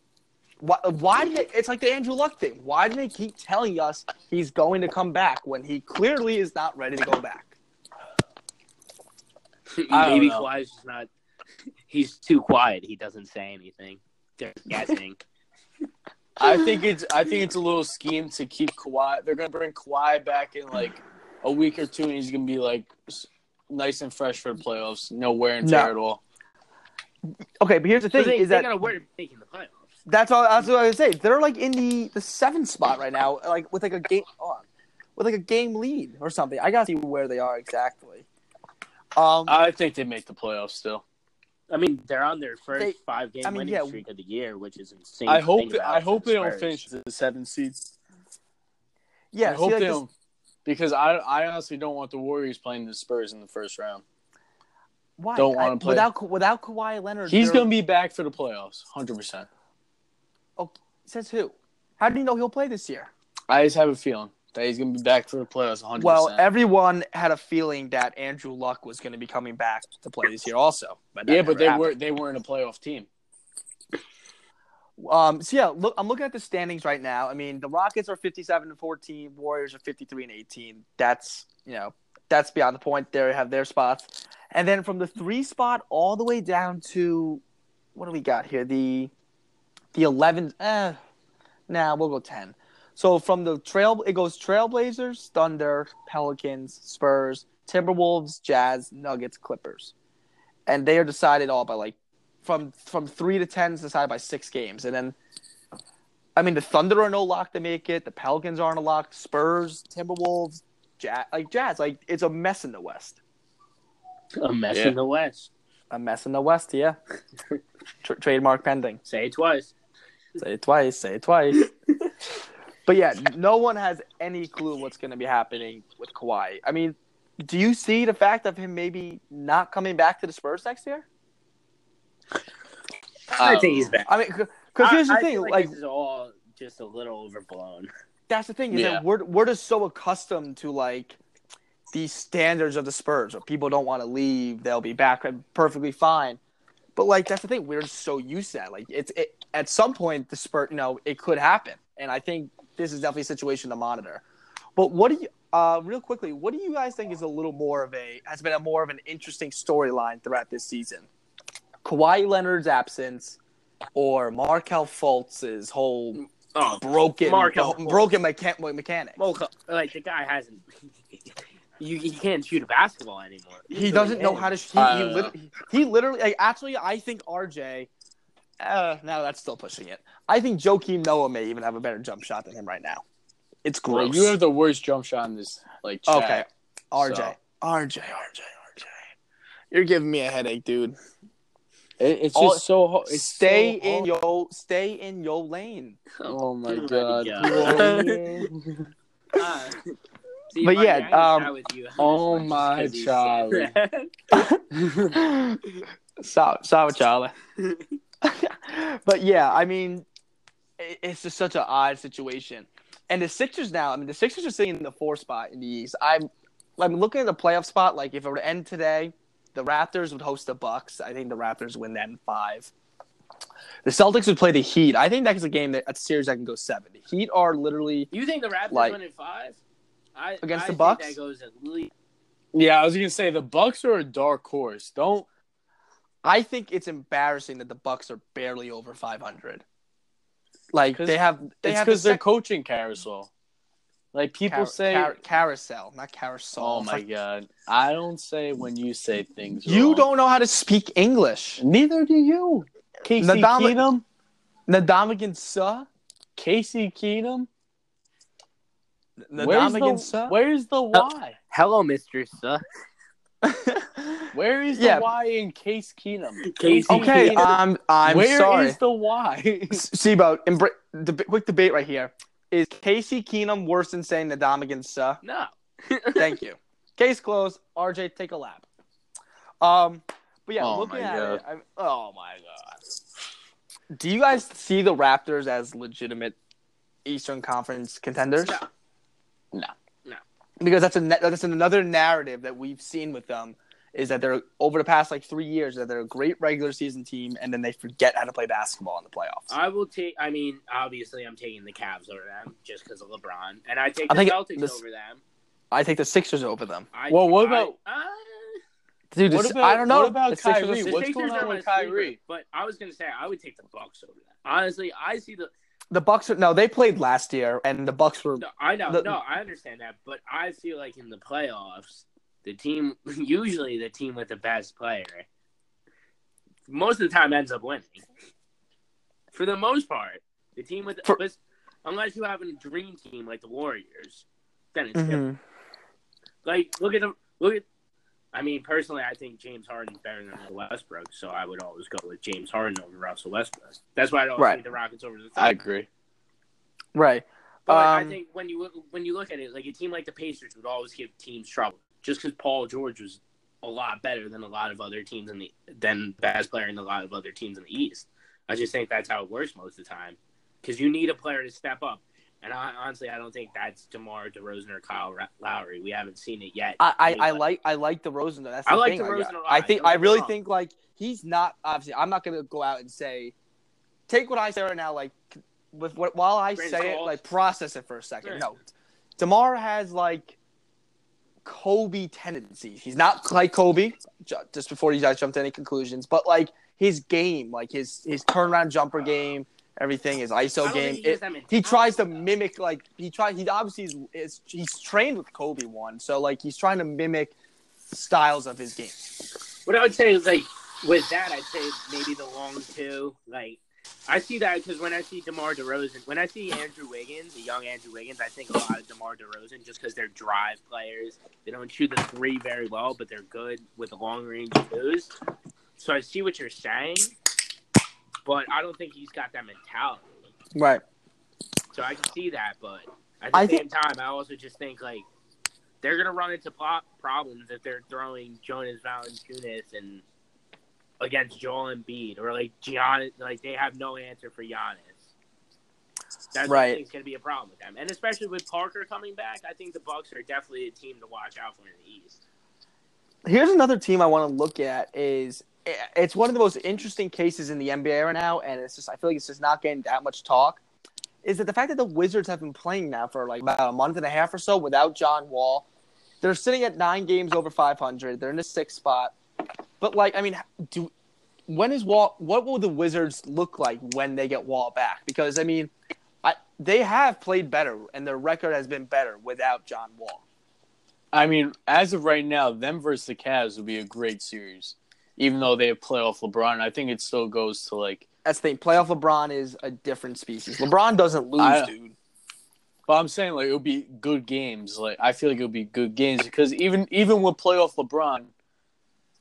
why? Why did it, it's like the Andrew Luck thing? Why do they keep telling us he's going to come back when he clearly is not ready to go back? Maybe. Kawhi's just not. He's too quiet. He doesn't say anything. They're guessing. <laughs> I think it's I think it's a little scheme to keep Kawhi. They're gonna bring Kawhi back in like a week or two, and he's gonna be like nice and fresh for the playoffs. No wear and tear No. at all. Okay, but here's the thing: they, is they that gotta worry about making the playoffs. That's all. That's what I was say. They're like in the the seventh spot right now, like with like a game, hold on, with like a game lead or something. I gotta see where they are exactly. Um, I think they make the playoffs still. I mean, they're on their first They- five game I mean, winning yeah. streak of the year, which is insane. I hope think I hope they the don't Spurs. finish the seven seeds. yeah, I see, hope like they this- don't because I I honestly don't want the Warriors playing the Spurs in the first round. why? don't wanna play. without Ka- without Kawhi Leonard. He's gonna be back for the playoffs, hundred percent. Oh, says who? How do you know he'll play this year? I just have a feeling that he's gonna be back for the playoffs, 100%. Well, everyone had a feeling that Andrew Luck was going to be coming back to play this year, also. But Yeah, but they happened. were they weren't a playoff team. Um, so yeah, look, I'm looking at the standings right now. I mean, the Rockets are 57 and 14, Warriors are 53 and 18. That's you know, that's beyond the point. They have their spots, and then from the three spot all the way down to what do we got here? The the 11. Eh, nah, we'll go 10. So from the trail, it goes Trailblazers, Thunder, Pelicans, Spurs, Timberwolves, Jazz, Nuggets, Clippers, and they are decided all by like from from three to ten is decided by six games, and then I mean the Thunder are no lock to make it. The Pelicans aren't a lock. Spurs, Timberwolves, Jazz, like Jazz, like it's a mess in the West. A mess Yeah. in the West. A mess in the West, yeah. <laughs> Tr- trademark pending. Say it twice. Say it twice. Say it twice. But yeah, no one has any clue what's going to be happening with Kawhi. I mean, do you see the fact of him maybe not coming back to the Spurs next year? I think he's back. I mean, because here's the I- I thing, feel like this is all just a little overblown. that's the thing is Yeah. that we're we're just so accustomed to like these standards of the Spurs, where people don't want to leave, they'll be back perfectly fine. But like that's the thing, we're just so used to that. Like it's it, at some point the Spurs, you know, it could happen, and I think this is definitely a situation to monitor. But what do you, uh, real quickly, what do you guys think is a little more of a has been a more of an interesting storyline throughout this season? Kawhi Leonard's absence, or Markelle Fultz's whole Oh, broken Fultz. broken mecha- mechanics? well, like the guy hasn't. <laughs> You, he can't shoot a basketball anymore. He doesn't know how to. He, he, lit- he literally, like, actually, I think RJ. Uh, no, that's still pushing it. I think Joakim Noah may even have a better jump shot than him right now. It's Bro, gross. you have the worst jump shot in this like chat. okay, RJ, So- RJ, RJ, RJ. You're giving me a headache, dude. It, it's All- just so hard. It's stay so in your stay in your lane. <laughs> Oh my Get god. ready, <laughs> Uh, see, But Marty, yeah, I um, with you <laughs> oh my just 'cause he's- Sorry, sorry, Charlie. <laughs> but yeah, I mean, it's just such an odd situation. And the Sixers now, I mean, the Sixers are sitting in the four spot in the East. I'm, I'm looking at the playoff spot. Like, if it were to end today, the Raptors would host the Bucks. I think the Raptors win that in five. The Celtics would play the Heat. I think that's a game that a series that can go seven. The Heat are literally You think the Raptors Like- win in five? I, Against I the think Bucks? That goes at least. Yeah, I was gonna say the Bucks are a dark horse. Don't I think it's embarrassing that the Bucks are barely over 500. Like 'Cause they have, they it's because the they're coaching carousel. Like people car- say, car- carousel, not carousel. "Oh my like- god!" I don't say when you say things. You wrong. don't know how to speak English. Neither do you. Casey Nadal- Keenum. Nadamagan Sa, Casey Keenum. Where's Nadamagan the, where's the Y? Hello, Mister Suh. Where is the Yeah. Y in Case Keenum? Casey okay, Keenum. I'm I'm Where is sorry. the Y? Sibo, embra- deb- quick debate right here. Is Casey Keenum worse than saying Nadamagan Sa? No. <laughs> Thank you. Case closed. RJ, take a lap. Um, but yeah, Oh looking at God. it, I'm, oh my god. Do you guys see the Raptors as legitimate Eastern Conference contenders? No. No. No. Because that's a that's another narrative that we've seen with them is that they're over the past like three years that they're a great regular season team and then they forget how to play basketball in the playoffs. I will take. I mean, obviously, I'm taking the Cavs over them just because of LeBron, and I take I the think Celtics this- over them. I take the Sixers over them. I Well, what I- about- uh, Dude, What about- I don't know. what about The Sixers are- Kyrie? the Sixers going on with Kyrie? sleeper, But I was gonna say I would take the Bucks over them. Honestly, I see the. The Bucks are no, they played last year and the Bucks were No, I know. The- no, I understand that, but I feel like in the playoffs, the team <laughs> usually the team with the best player, most of the time ends up winning. For the most part, the team with For- unless you have a dream team like the Warriors, then it's Mhm. different. Like look at the look at. I mean, personally, I think James Harden's better than Russell Westbrook, so I would always go with James Harden over Russell Westbrook. That's why I'd always Right. take the Rockets over the. I agree. right. But I Um, think when you look when you look at it, like a team like the Pacers would always give teams trouble, just because Paul George was a lot better than a lot of other teams in the than the best player in a lot of other teams in the East. I just think that's how it works most of the time, because you need a player to step up. And I, honestly, I don't think that's DeMar DeRozan or Kyle Lowry. We haven't seen it yet. I, I, I like I like DeRozan though. That's I the like thing. DeRozan a lot. I think I really wrong. think like he's not obviously. I'm not gonna go out and say, take what I say right now. Like with what while I of say it, like process it for a second. Yeah. No, Demar has like Kobe tendencies. He's not like Kobe. Just before you guys jump to any conclusions, but like his game, like his his turnaround jumper uh, game, everything, his I ISO game. he, it- he tries to mimic like he tries he obviously is, is he's trained with Kobe one so like he's trying to mimic styles of his game. What I would say is like with that, I'd say maybe the long two. Like I see that because when I see Demar Derozan, when I see Andrew Wiggins, the young Andrew Wiggins, I think a lot of Demar Derozan just because they're drive players. They don't shoot the three very well, but they're good with long range twos. So I see what you're saying, but I don't think he's got that mentality. Right. So I can see that, but at the I same think- time, I also just think like they're gonna run into problems if they're throwing Jonas Valanciunas and against Joel Embiid or like Giannis. Like they have no answer for Giannis. That's Right. going to be a problem with them, and especially with Parker coming back, I think the Bucks are definitely a team to watch out for in the East. Here's another team I want to look at. Is it's one of the most interesting cases in the NBA right now, and it's just I feel like it's just not getting that much talk. Is that the fact that the Wizards have been playing now for like about a month and a half or so without John Wall? They're sitting at nine games over 500. They're in the sixth spot. But like, I mean, do when is Wall? What will the Wizards look like when they get Wall back? Because I mean, I, they have played better, and their record has been better without John Wall. I mean, as of right now, them versus the Cavs would be a great series. Even though they have playoff LeBron, I think it still goes to like. That's the thing. Playoff LeBron is a different species. LeBron doesn't lose, I- dude. But I'm saying like it would be good games. Like I feel like it would be good games because even even with playoff LeBron,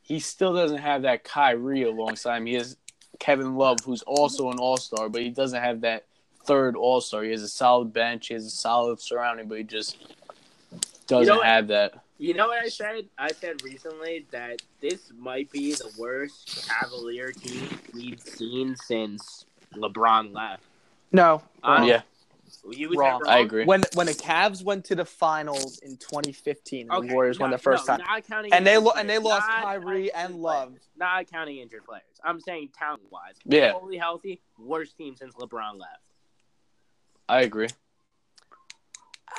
he still doesn't have that Kyrie alongside him. He has Kevin Love, who's also an All Star, but he doesn't have that third All Star. He has a solid bench. He has a solid surrounding, but he just doesn't You know have that. You know what I said? I said recently that this might be the worst Cavalier team we've seen since LeBron left. No, wrong. yeah, You was Wrong. I agree. When when the Cavs went to the finals in 2015, and Okay, the Warriors won the first no, time. Not counting And they lo- and they lost not Kyrie and Love. players, Not counting injured players. I'm saying talent wise. Yeah. Fully healthy, worst team since LeBron left. I agree.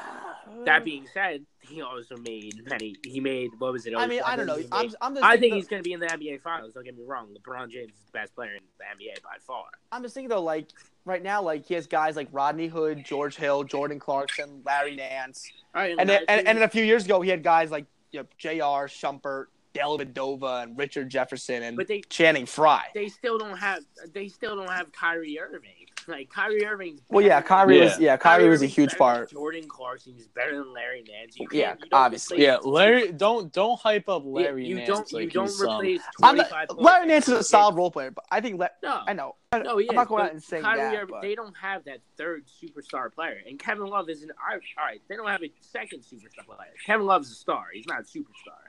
Ah. That uh, being said, he also made many. He made what was it? I mean, I don't know. I'm, I'm just I think though- he's going to be in the NBA Finals. Don't get me wrong. LeBron James is the best player in the NBA by far. I'm just thinking though, like right now, like he has guys like Rodney Hood, George Hill, Jordan Clarkson, Larry Nance, right, and then, and, and a few years ago he had guys like you know, J.R. Shumpert, Delvin Dova, and Richard Jefferson and but they Channing Frye. they still don't have they still don't have Kyrie Irving. <laughs> Like Kyrie Irving. Well, yeah, better- Kyrie Yeah. was yeah, Kyrie was a huge part. Jordan Clarkson is better than Larry Nance. You Yeah, you obviously. Yeah, Larry, don't don't hype up Yeah, Larry you Nance don't like you don't some- um, replace I'm 25 not. Larry Nance is a solid role player, but I think Le- No, I know. no, he I'm is, not going but out and saying Kyrie that. Irving- but- They don't have that third superstar player, and Kevin Love isn't. All right, they don't have a second superstar player. Kevin Love's a star. He's not a superstar.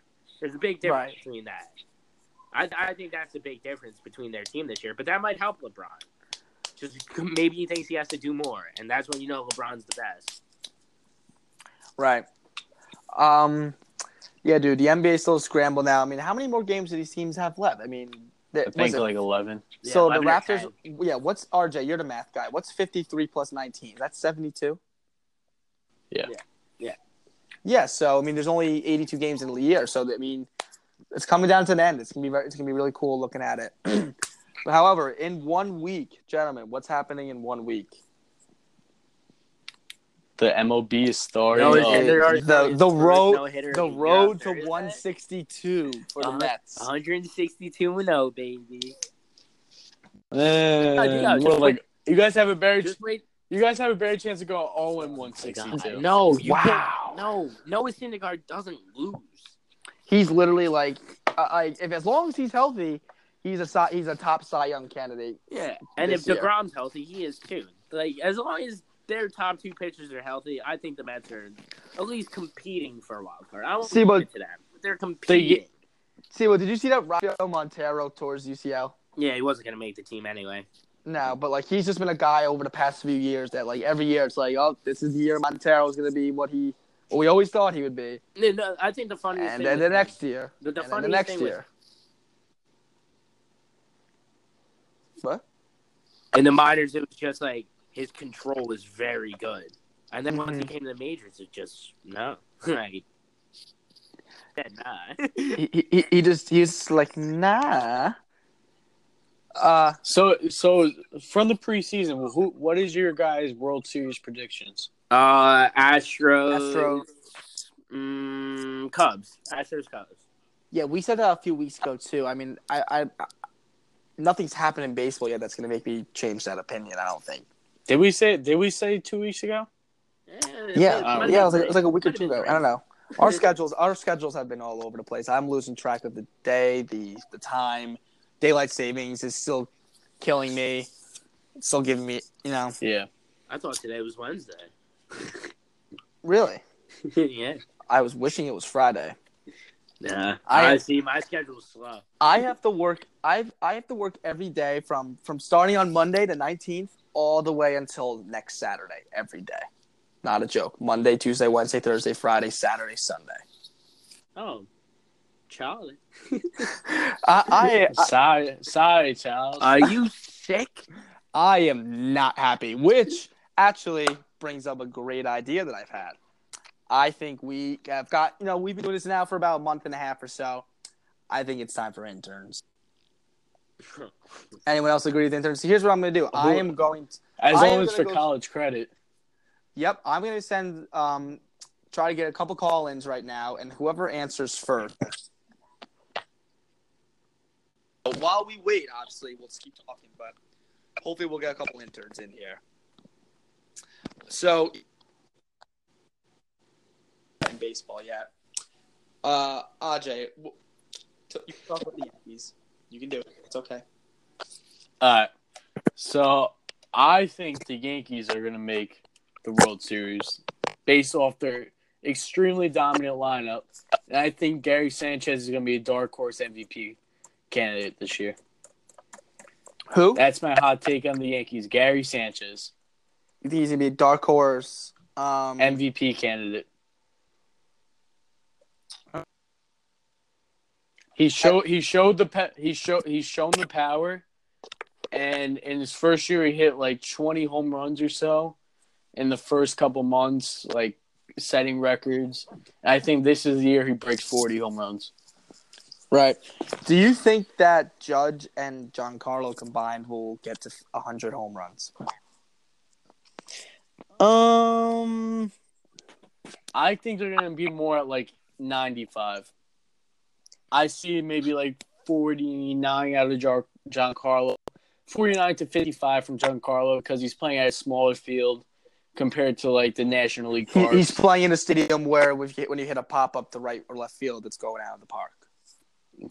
There's a big difference Right. between that. I, I think that's the big difference between their team this year, but that might help LeBron. Just maybe he thinks he has to do more, and that's when you know LeBron's the best. Right. Um, yeah, dude, the NBA is still a scramble now. I mean, how many more games do these teams have left? I mean, the, I think like eleven. so Yeah, the 11 or Raptors. Yeah, what's RJ? You're the math guy. What's 53 plus 19? That's 72. Yeah. Yeah. Yeah. Yeah. So I mean, there's only 82 games in the year. So I mean, it's coming down to the end. It's gonna be very, it's gonna be really cool looking at it. <clears throat> but however, in one week, gentlemen, what's happening in one week? The MOB is starting. No, it's- up. and there are- the the road no-hitter the of the year road on to Thursday. 162 for the Uh-huh. Mets. 162 and 0, baby. Yeah, just well, wait. like you guys have a very you guys have a better chance to go all in 162. No, you Wow. can't. No, Noah Syndergaard doesn't lose. He's literally like, uh, like if as long as he's healthy, he's a he's a top Cy Young candidate. Yeah, and if year. deGrom's healthy, he is too. Like as long as their top two pitchers are healthy, I think the Mets are at least competing for a wild card. I won't See, but- it to them. But they're competing. See, well, did you see that Rafael Montero towards UCL? yeah, he wasn't gonna make the team anyway. No, but like he's just been a guy over the past few years that like every year it's like, oh, this is the year Montero's gonna be what he, what we always thought he would be, No, no, I think the funniest and thing then the next year, the, the and then the funniest next thing year. What? In the minors, it was just like his control was very good, and then once he Mhm. came to the majors, it just no, <laughs> like said nah. he, he he just he's like nah. Uh, So so from the preseason, who what is your guys' World Series predictions? Uh, Astros. Astros. Mm, Cubs. Astros. Cubs. yeah, we said that a few weeks ago too. I mean, I, I, I nothing's happened in baseball yet that's gonna make me change that opinion. I don't think. Did we say did we say two weeks ago? Yeah, might yeah, it was, like, it was like a week or two ago. three. I don't know. Our <laughs> schedules, our schedules have been all over the place. I'm losing track of the day, the the time. Daylight savings is still killing me. It's still giving me, you know, Yeah. I thought today was Wednesday. <laughs> really. <laughs> yeah. I was wishing it was Friday. Nah. I- I see. My schedule's slow. I have to work. I've I have to work every day from from starting on Monday the 19th all the way until next Saturday, every day. Not a joke. Monday, Tuesday, Wednesday, Thursday, Friday, Saturday, Sunday. Oh, Charlie. <laughs> I, I <laughs> sorry, sorry, Charles. Are you sick? I am not happy, which actually brings up a great idea that I've had. I think we have got, you know, we've been doing this now for about a month and a half or so. I think it's time for interns. <laughs> Anyone else agree with interns? So here's what I'm going to do. I am going to, As I long as for go- college credit. yep, I'm going to send, um, try to get a couple call ins right now, and whoever answers first. But while we wait, obviously, we'll just keep talking, but hopefully we'll get a couple interns in here. So, in baseball yet. Uh, Ajay, you can talk about the Yankees. You can do it. It's okay. All right. So I think the Yankees are going to make the World Series based off their extremely dominant lineup. And I think Gary Sanchez is going to be a dark horse MVP candidate this year. Who? That's my hot take on the Yankees. Gary Sanchez, You think he's gonna be a dark horse? Um, MVP candidate. He showed he showed the pe- he showed he's shown the power, and in his first year he hit like twenty home runs or so, in the first couple months, like setting records. And I think this is the year he breaks forty home runs. right. Do you think that Judge and Giancarlo combined will get to hundred home runs? Um, I think they're gonna be more at like ninety-five. I see maybe like forty-nine out of Jar- Carlo, forty-nine to fifty-five from Giancarlo because he's playing at a smaller field compared to like the National League He, he's playing in a stadium where when you hit, when you hit a pop up to right or left field, it's going out of the park.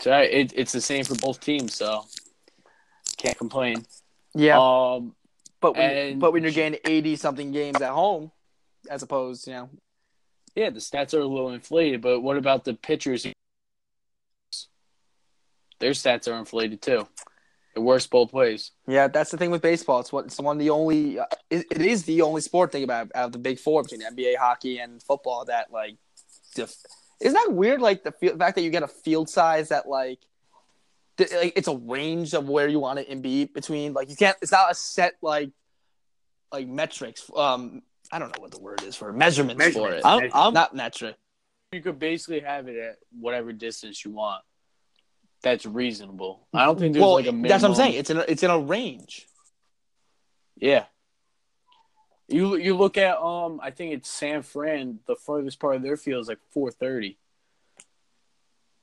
So it, it's the same for both teams, so can't complain. Yeah, Um, but when, and- but when you're getting eighty something games at home, as opposed, you know, yeah, the stats are a little inflated, but what about the pitchers? Their stats are inflated too. It works both ways. yeah, that's the thing with baseball. It's what it's one of the only. Uh, it, it is the only sport thing about out of the big four between NBA, hockey, and football that like. Def- isn't that weird? Like the, field, fact that you get a field size that like. th- Like it's a range of where you want it to be between like you can't it's not a set like like metrics um I don't know what the word is for it. measurements for it I'm, I'm, not metric you could basically have it at whatever distance you want. That's reasonable. I don't think there's well like a minimum. that's what I'm saying it's in a, it's in a range Yeah. You you look at um I think it's San Fran. The furthest part of their field is like 430.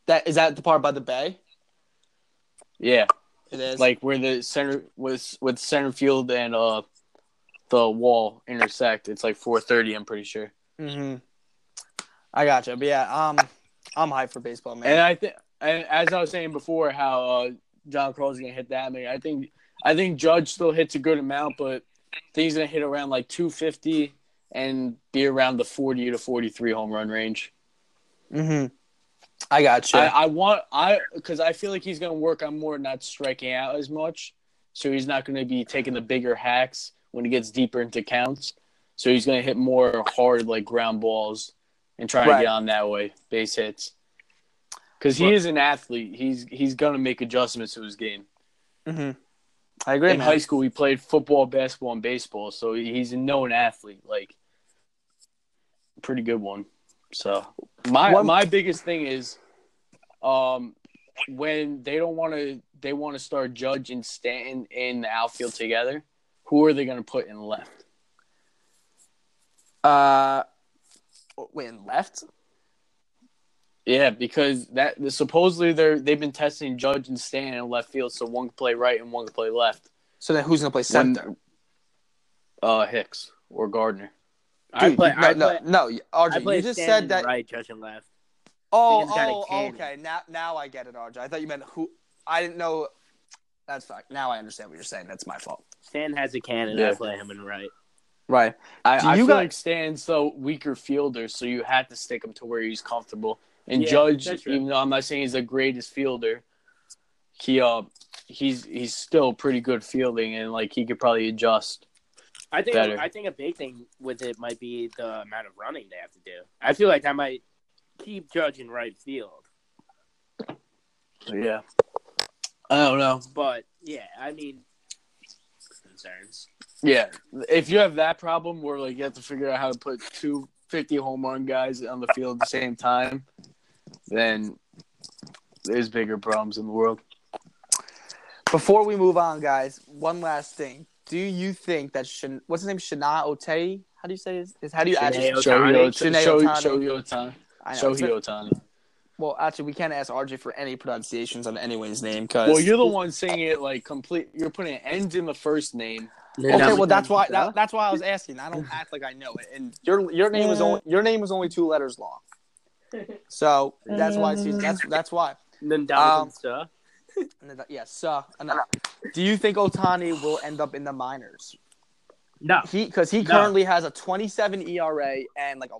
that is that the part by the bay Yeah, it is like where the center was with center field and uh the wall intersect. It's like 430. I'm pretty sure. Mm-hmm. I gotcha. But yeah, um, I'm hyped for baseball, man. And I think, and as I was saying before, how uh, Giancarlo's gonna hit that many. I think, I think Judge still hits a good amount, but I think he's gonna hit around like 250 and be around the 40 to 43 home run range. mm-hmm. I gotcha. I, I want I because I feel like he's gonna work on more not striking out as much, so he's not gonna be taking the bigger hacks when he gets deeper into counts. So he's gonna hit more hard like ground balls and try Right. to get on that way base hits. Because he is an athlete, he's he's gonna make adjustments to his game. mm-hmm. I agree, In man. high school, he played football, basketball, and baseball, so he's a known athlete, like pretty good one. So my One- my biggest thing is, um, when they don't want to, they want to start Judge and Stanton in the outfield together. Who are they going to put in left? Uh, wait, and left. Yeah, because that supposedly they're they've been testing Judge and Stan in left field, so one can play right and one can play left. So then, who's gonna play When- center? Uh, Hicks or Gardner. I Dude, play. no, I no, play. no, I RJ. play You just Stanton said that. right, Judge and left. Oh, He's got a oh, okay. Now, now I get it, RJ. I thought you meant who. I didn't know. That's fine. Now I understand what you're saying. That's my fault. Stan has a cannon. Yeah. I play him in right. Right. I, Do I you feel got- like Stan's the weaker fielder, so you had to stick him to where he's comfortable. And Yeah, Judge, right. even though I'm not saying he's the greatest fielder, he uh he's he's still pretty good fielding, and like he could probably adjust. I think Better. I think a big thing with it might be the amount of running they have to do. I feel like that might keep Judge in right field. Yeah. I don't know. But yeah, I mean concerns. Yeah, if you have that problem where like you have to figure out how to put two 50 home run guys on the field at the same time, then there's bigger problems in the world. Before we move on, guys, one last thing. Do you think that Shin, what's his name? Shana Otei? How do you say his? his how do you Shanae actually? Ohtani. Shohei Shanae Shohei- Ohtani. Shohei Ohtani. I know. Shohei Ohtani. Well, actually, we can't ask RJ for any pronunciations on anyone's name because. Well, you're the one saying it like complete. You're putting an end in the first name. Okay, well that's why that, that's why I was asking. I don't act like I know it, and your your name is only your name is only two letters long, so that's why it's, that's that's why. then Donovan Um, Suh. <laughs> And then- Yes, uh, enough. Do you think Ohtani will end up in the minors? No. He because he No. currently has a 27 ERA and like a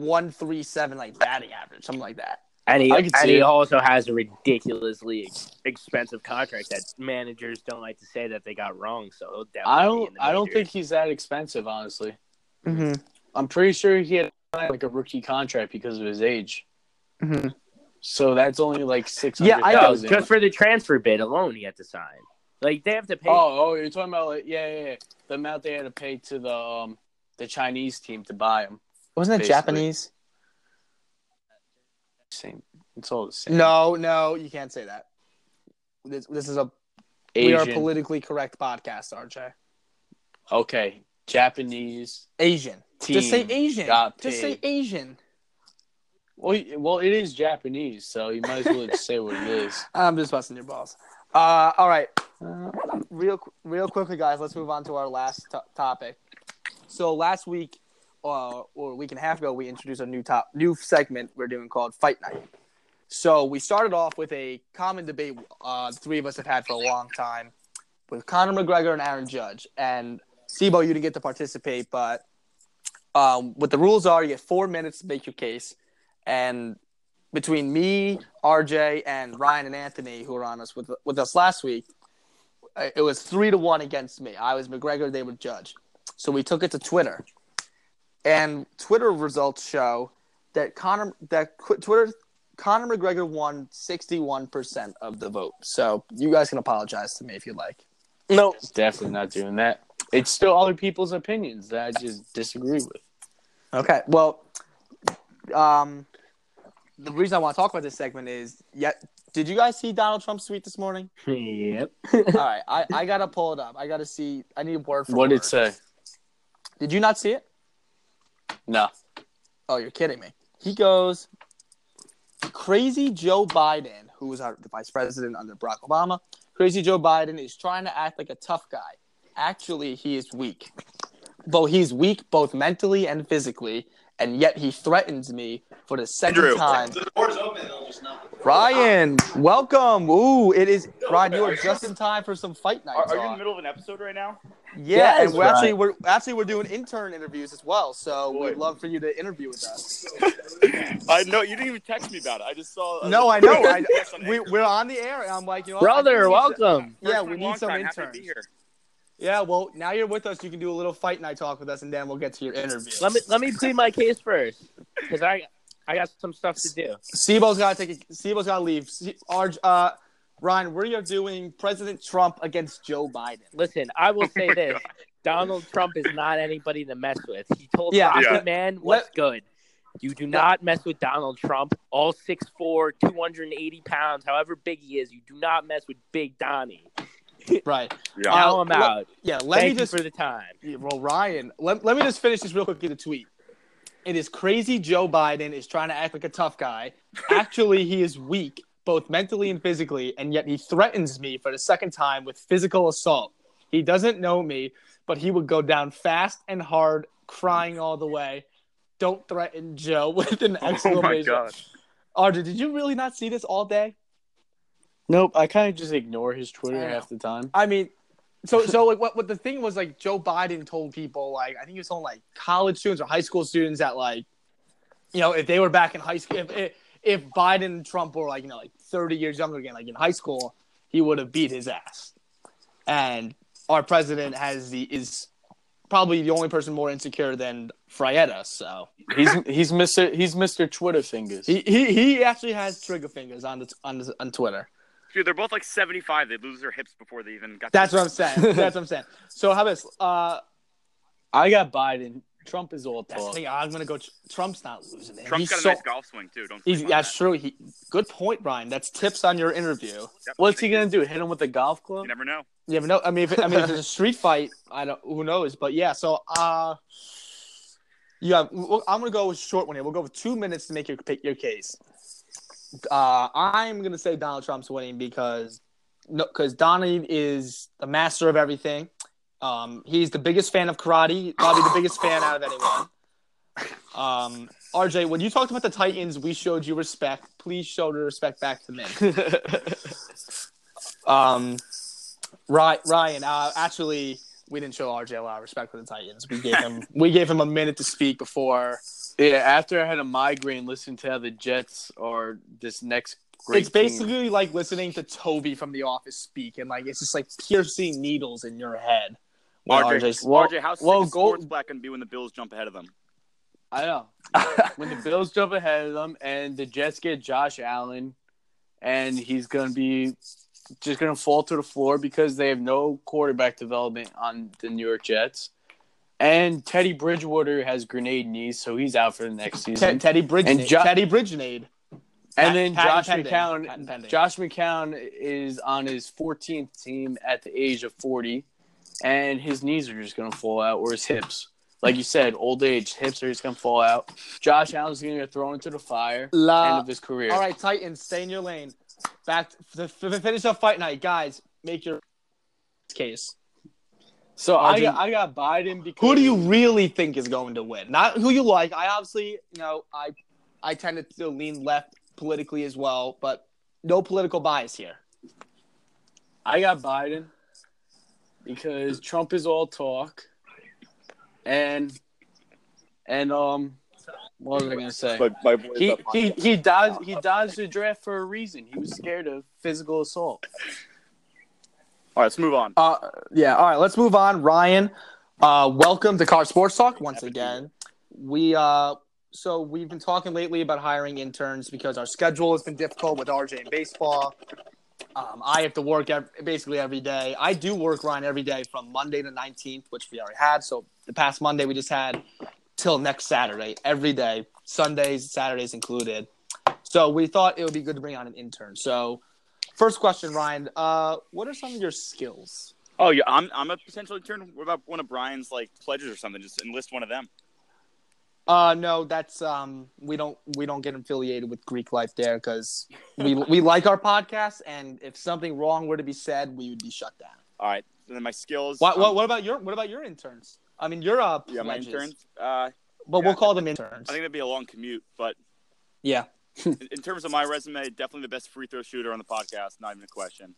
137 like batting average, something like that. And he, I could and see he also has a ridiculously ex- expensive contract that managers don't like to say that they got wrong. So he'll definitely I don't. in the I don't think he's that expensive, honestly. Mm-hmm. I'm pretty sure he had like a rookie contract because of his age. Mm-hmm. So that's only like six Yeah, I No, thousand. just for the transfer bid alone, he had to sign. Like they have to pay. Oh, oh, you're talking about like yeah, yeah, yeah, the amount they had to pay to the um the Chinese team to buy him. Wasn't it Basically. Japanese? Same. It's all the same. No, no, you can't say that. This, this is a we are a politically correct podcast, RJ. okay, Japanese Asian. Team. Just say Asian. Just say. Asian. Well, well, it is Japanese, so you might as well just say what it is. <laughs> I'm just busting your balls. Uh, all right. real, real quickly, guys. Let's move on to our last to- topic. So last week, uh, or a week and a half ago, we introduced a new top, new segment we're doing called Fight Night. So we started off with a common debate uh, the three of us have had for a long time with Conor McGregor and Aaron Judge. And Sibo, you didn't get to participate, but um, what the rules are, you get four minutes to make your case, and between me, RJ, and Ryan and Anthony, who were on us with with us last week, uh, it was three to one against me. I was McGregor; they were Judge. So we took it to Twitter, and Twitter results show that Conor that Twitter Conor McGregor won sixty one percent of the vote. So you guys can apologize to me if you like. No, definitely not doing that. It's still other people's opinions that I just disagree with. Okay. Well, um, the reason I want to talk about this segment is, yet, did you guys see Donald Trump's tweet this morning? <laughs> yep. All <laughs> right, I, I gotta pull it up. I gotta see. I need a word for What did it say? Did you not see it? No. Oh, you're kidding me. He goes, crazy Joe Biden, who was our the vice president under Barack Obama. Crazy Joe Biden is trying to act like a tough guy. Actually, he is weak. Though he's weak both mentally and physically, and yet he threatens me for the second Andrew. time. The door's open. Just knock. Ryan, welcome. Ooh, it is Ryan. You are just in time for some fight night. Are, are you in the middle of an episode right now? Yeah, Yes, and we're actually we're actually we're doing intern interviews as well. So Boy. we'd love for you to interview with us. <laughs> I know you didn't even text me about it. I just saw. No, I know. I, we, we're on the air. and I'm like, you know, Brother, think should- welcome. Yeah, we need some time. Happy to interns. Be here. Yeah, well, now you're with us. You can do a little fight night talk with us, and then we'll get to your interview. Let me let me plead my case first, because I I got some stuff to do. Sibo's got to take. A, Sibo's got to leave. Se- Arj, uh, Ryan, we are doing President Trump against Joe Biden. Listen, I will say this: <laughs> Donald Trump is not anybody to mess with. He told Yeah. Rocket Yeah. Man what's good. You do not mess with Donald Trump. All 6'4", 280 pounds, however big he is, you do not mess with Big Donnie. <laughs> Right. Yeah. Now I'm let- out. Yeah. Let Thank me just for the time. Well, Ryan, let, let me just finish this real quick quickly. The tweet. It is crazy. Joe Biden is trying to act like a tough guy. <laughs> Actually, he is weak, both mentally and physically, and yet he threatens me for the second time with physical assault. He doesn't know me, but he would go down fast and hard, crying all the way. Don't threaten Joe <laughs> with an exclamation. Oh my gosh. Audrey, did you really not see this all day? Nope. I kind of just ignore his Twitter half the time. I mean, so so like what what the thing was like Joe Biden told people like I think he was telling like college students or high school students that like you know if they were back in high school if if, if Biden and Trump were like you know like 30 years younger again like in high school he would have beat his ass. And our president has the is probably the only person more insecure than Frietta. So He's he's Mr. He's Mr. Twitter fingers. he he, he actually has trigger fingers on the, on the, on Twitter. Dude, they're both like 75. They lose their hips before they even got. That's to what I'm saying. <laughs> That's what I'm saying. So how about this? Uh, I got Biden. Trump is all that's the talk. thing. I'm gonna go. Trump's not losing it. Trump's He's got a so- nice golf swing too. Don't. He's that's that. true. He good point, Brian. That's tips on your interview. Yep. What's he gonna do? Hit him with a golf club? You never know. You never know. I mean, if it, I mean, if it's a <laughs> street fight, I don't. Who knows? But yeah. So, uh, yeah, we'll- I'm gonna go with short one here. We'll go with two minutes to make your pick your case. Uh, I'm gonna say Donald Trump's winning because no, because Donnie is the master of everything. Um, he's the biggest fan of karate, probably the biggest fan out of anyone. Um, RJ, when you talked about the Titans, we showed you respect. Please show the respect back to me. <laughs> Um, Ryan, uh, actually, we didn't show RJ a lot of respect for the Titans. We gave him we gave him a minute to speak before. Yeah, after I had a migraine, listening to how the Jets are this next great it's team. basically like listening to Toby from The Office speak, and like it's just like piercing needles in your head. when RJ, Well- RJ, how sick well, is sports black gonna be when the Bills jump ahead of them? I know. <laughs> when the Bills jump ahead of them and the Jets get Josh Allen and he's going to be just going to fall to the floor because they have no quarterback development on the New York Jets. And Teddy Bridgewater has grenade knees, so he's out for the next season. Teddy Bridgewater. And Jo- Teddy Bridgenade. and then Josh pending. McCown, Josh McCown is on his 14th team at the age of 40, and his knees are just going to fall out, or his hips. Like you said, old age, hips are just going to fall out. Josh Allen's going to get thrown into the fire. La- end of his career. All right, Titans, stay in your lane. Back to, to finish up fight night, guys. Make your case. So I got, I got Biden because Who do you really think is going to win? Not who you like. I obviously, you know, I I tend to lean left politically as well, but no political bias here. I got Biden because Trump is all talk, and and um, what was I gonna say? My, my boy's He up he it. he dodged he dodged the draft for a reason. He was scared of physical assault. All right, let's move on. Uh, yeah. All right, let's move on. Ryan, uh, welcome to Car Sports Talk once again. We uh, so we've been talking lately about hiring interns because our schedule has been difficult with RJ and baseball. Um, I have to work ev- basically every day. I do work Ryan every day from Monday to 19th, which we already had. So the past Monday we just had till next Saturday every day, Sundays, Saturdays included. So we thought it would be good to bring on an intern. So first question, Ryan, uh, what are some of your skills? Oh yeah, I'm I'm a potential intern. What about one of Brian's like pledges or something? Just enlist one of them. Uh, no, that's um, we don't we don't get affiliated with Greek life there because we <laughs> we like our podcast, and if something wrong were to be said, we would be shut down. All right. And then my skills. What what, um, what about your what about your interns? I mean, you're uh, yeah, my interns. Uh, but yeah, we'll call them interns. I think it'd be a long commute, but yeah, <laughs> in, in terms of my resume, definitely the best free throw shooter on the podcast. Not even a question.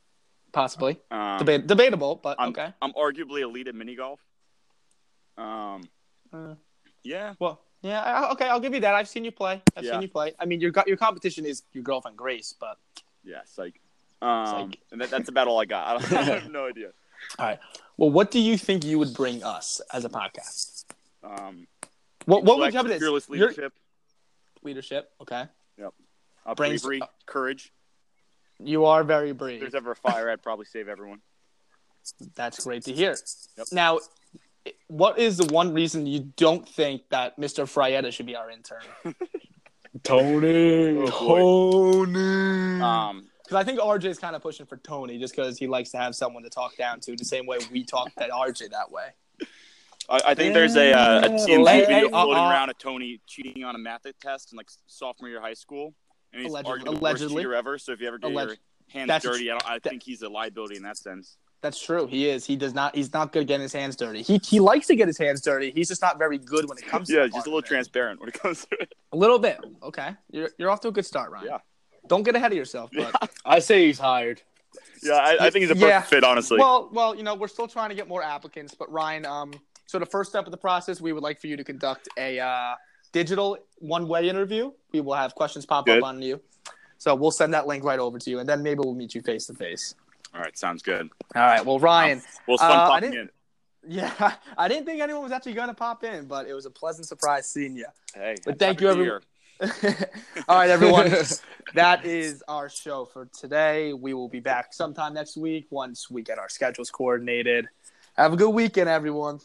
possibly Um, Deba- debatable, but I'm, okay. I'm arguably elite at mini golf. Um, Uh, yeah. well, yeah, I, okay, I'll give you that. I've seen you play. I've Yeah. seen you play. I mean, your your competition is your girlfriend Grace, but Yeah, psych. Um, Psych. and that, that's about all I got. <laughs> I, don't, I have no idea. Well, what do you think you would bring us as a podcast? Um, What what would you have it as? fearless Your- leadership, leadership. Okay, Yep. uh, brains- bravery, courage. you are very brave. If brave. there's ever a fire, I'd probably save everyone. That's great to hear. Yep. Now, what is the one reason you don't think that Mr. Frietta should be our intern? <laughs> Tony, Oh, Tony. Um, Because I think RJ is kind of pushing for Tony just because he likes to have someone to talk down to, the same way we talk to RJ that way. I, I think there's a, uh, a TMZ Hey, video hey, floating uh, around of Tony cheating on a math test in like sophomore year of high school, and he's Allegedly- arguably the worst allegedly. cheater ever. So if you ever get Alleg- your hands That's- dirty, I, don't, I that- think he's a liability in that sense. That's true. He is. He does not. He's not good at getting his hands dirty. He he likes to get his hands dirty. He's just not very good when it comes. to Yeah, just a little transparent when it comes to it. A little bit. Okay, you're you're off to a good start, Ryan. Yeah. Don't get ahead of yourself. But <laughs> I say he's hired. Yeah, I, I think he's a perfect Yeah. fit, honestly. Well, well, you know, we're still trying to get more applicants, but Ryan, um, so the first step of the process, we would like for you to conduct a uh, digital one-way interview. We will have questions pop Good. up on you, so we'll send that link right over to you, and then maybe we'll meet you face to face. All right, sounds good. All right. Well, Ryan, Well, it's fun Uh, popping didn't- Yeah, <laughs> I didn't think anyone was actually going to pop in, but it was a pleasant surprise seeing you. Hey, But that thank time you, of everyone. <laughs> All right, everyone. <laughs> that is our show for today. We will be back sometime next week once we get our schedules coordinated. Have a good weekend, everyone.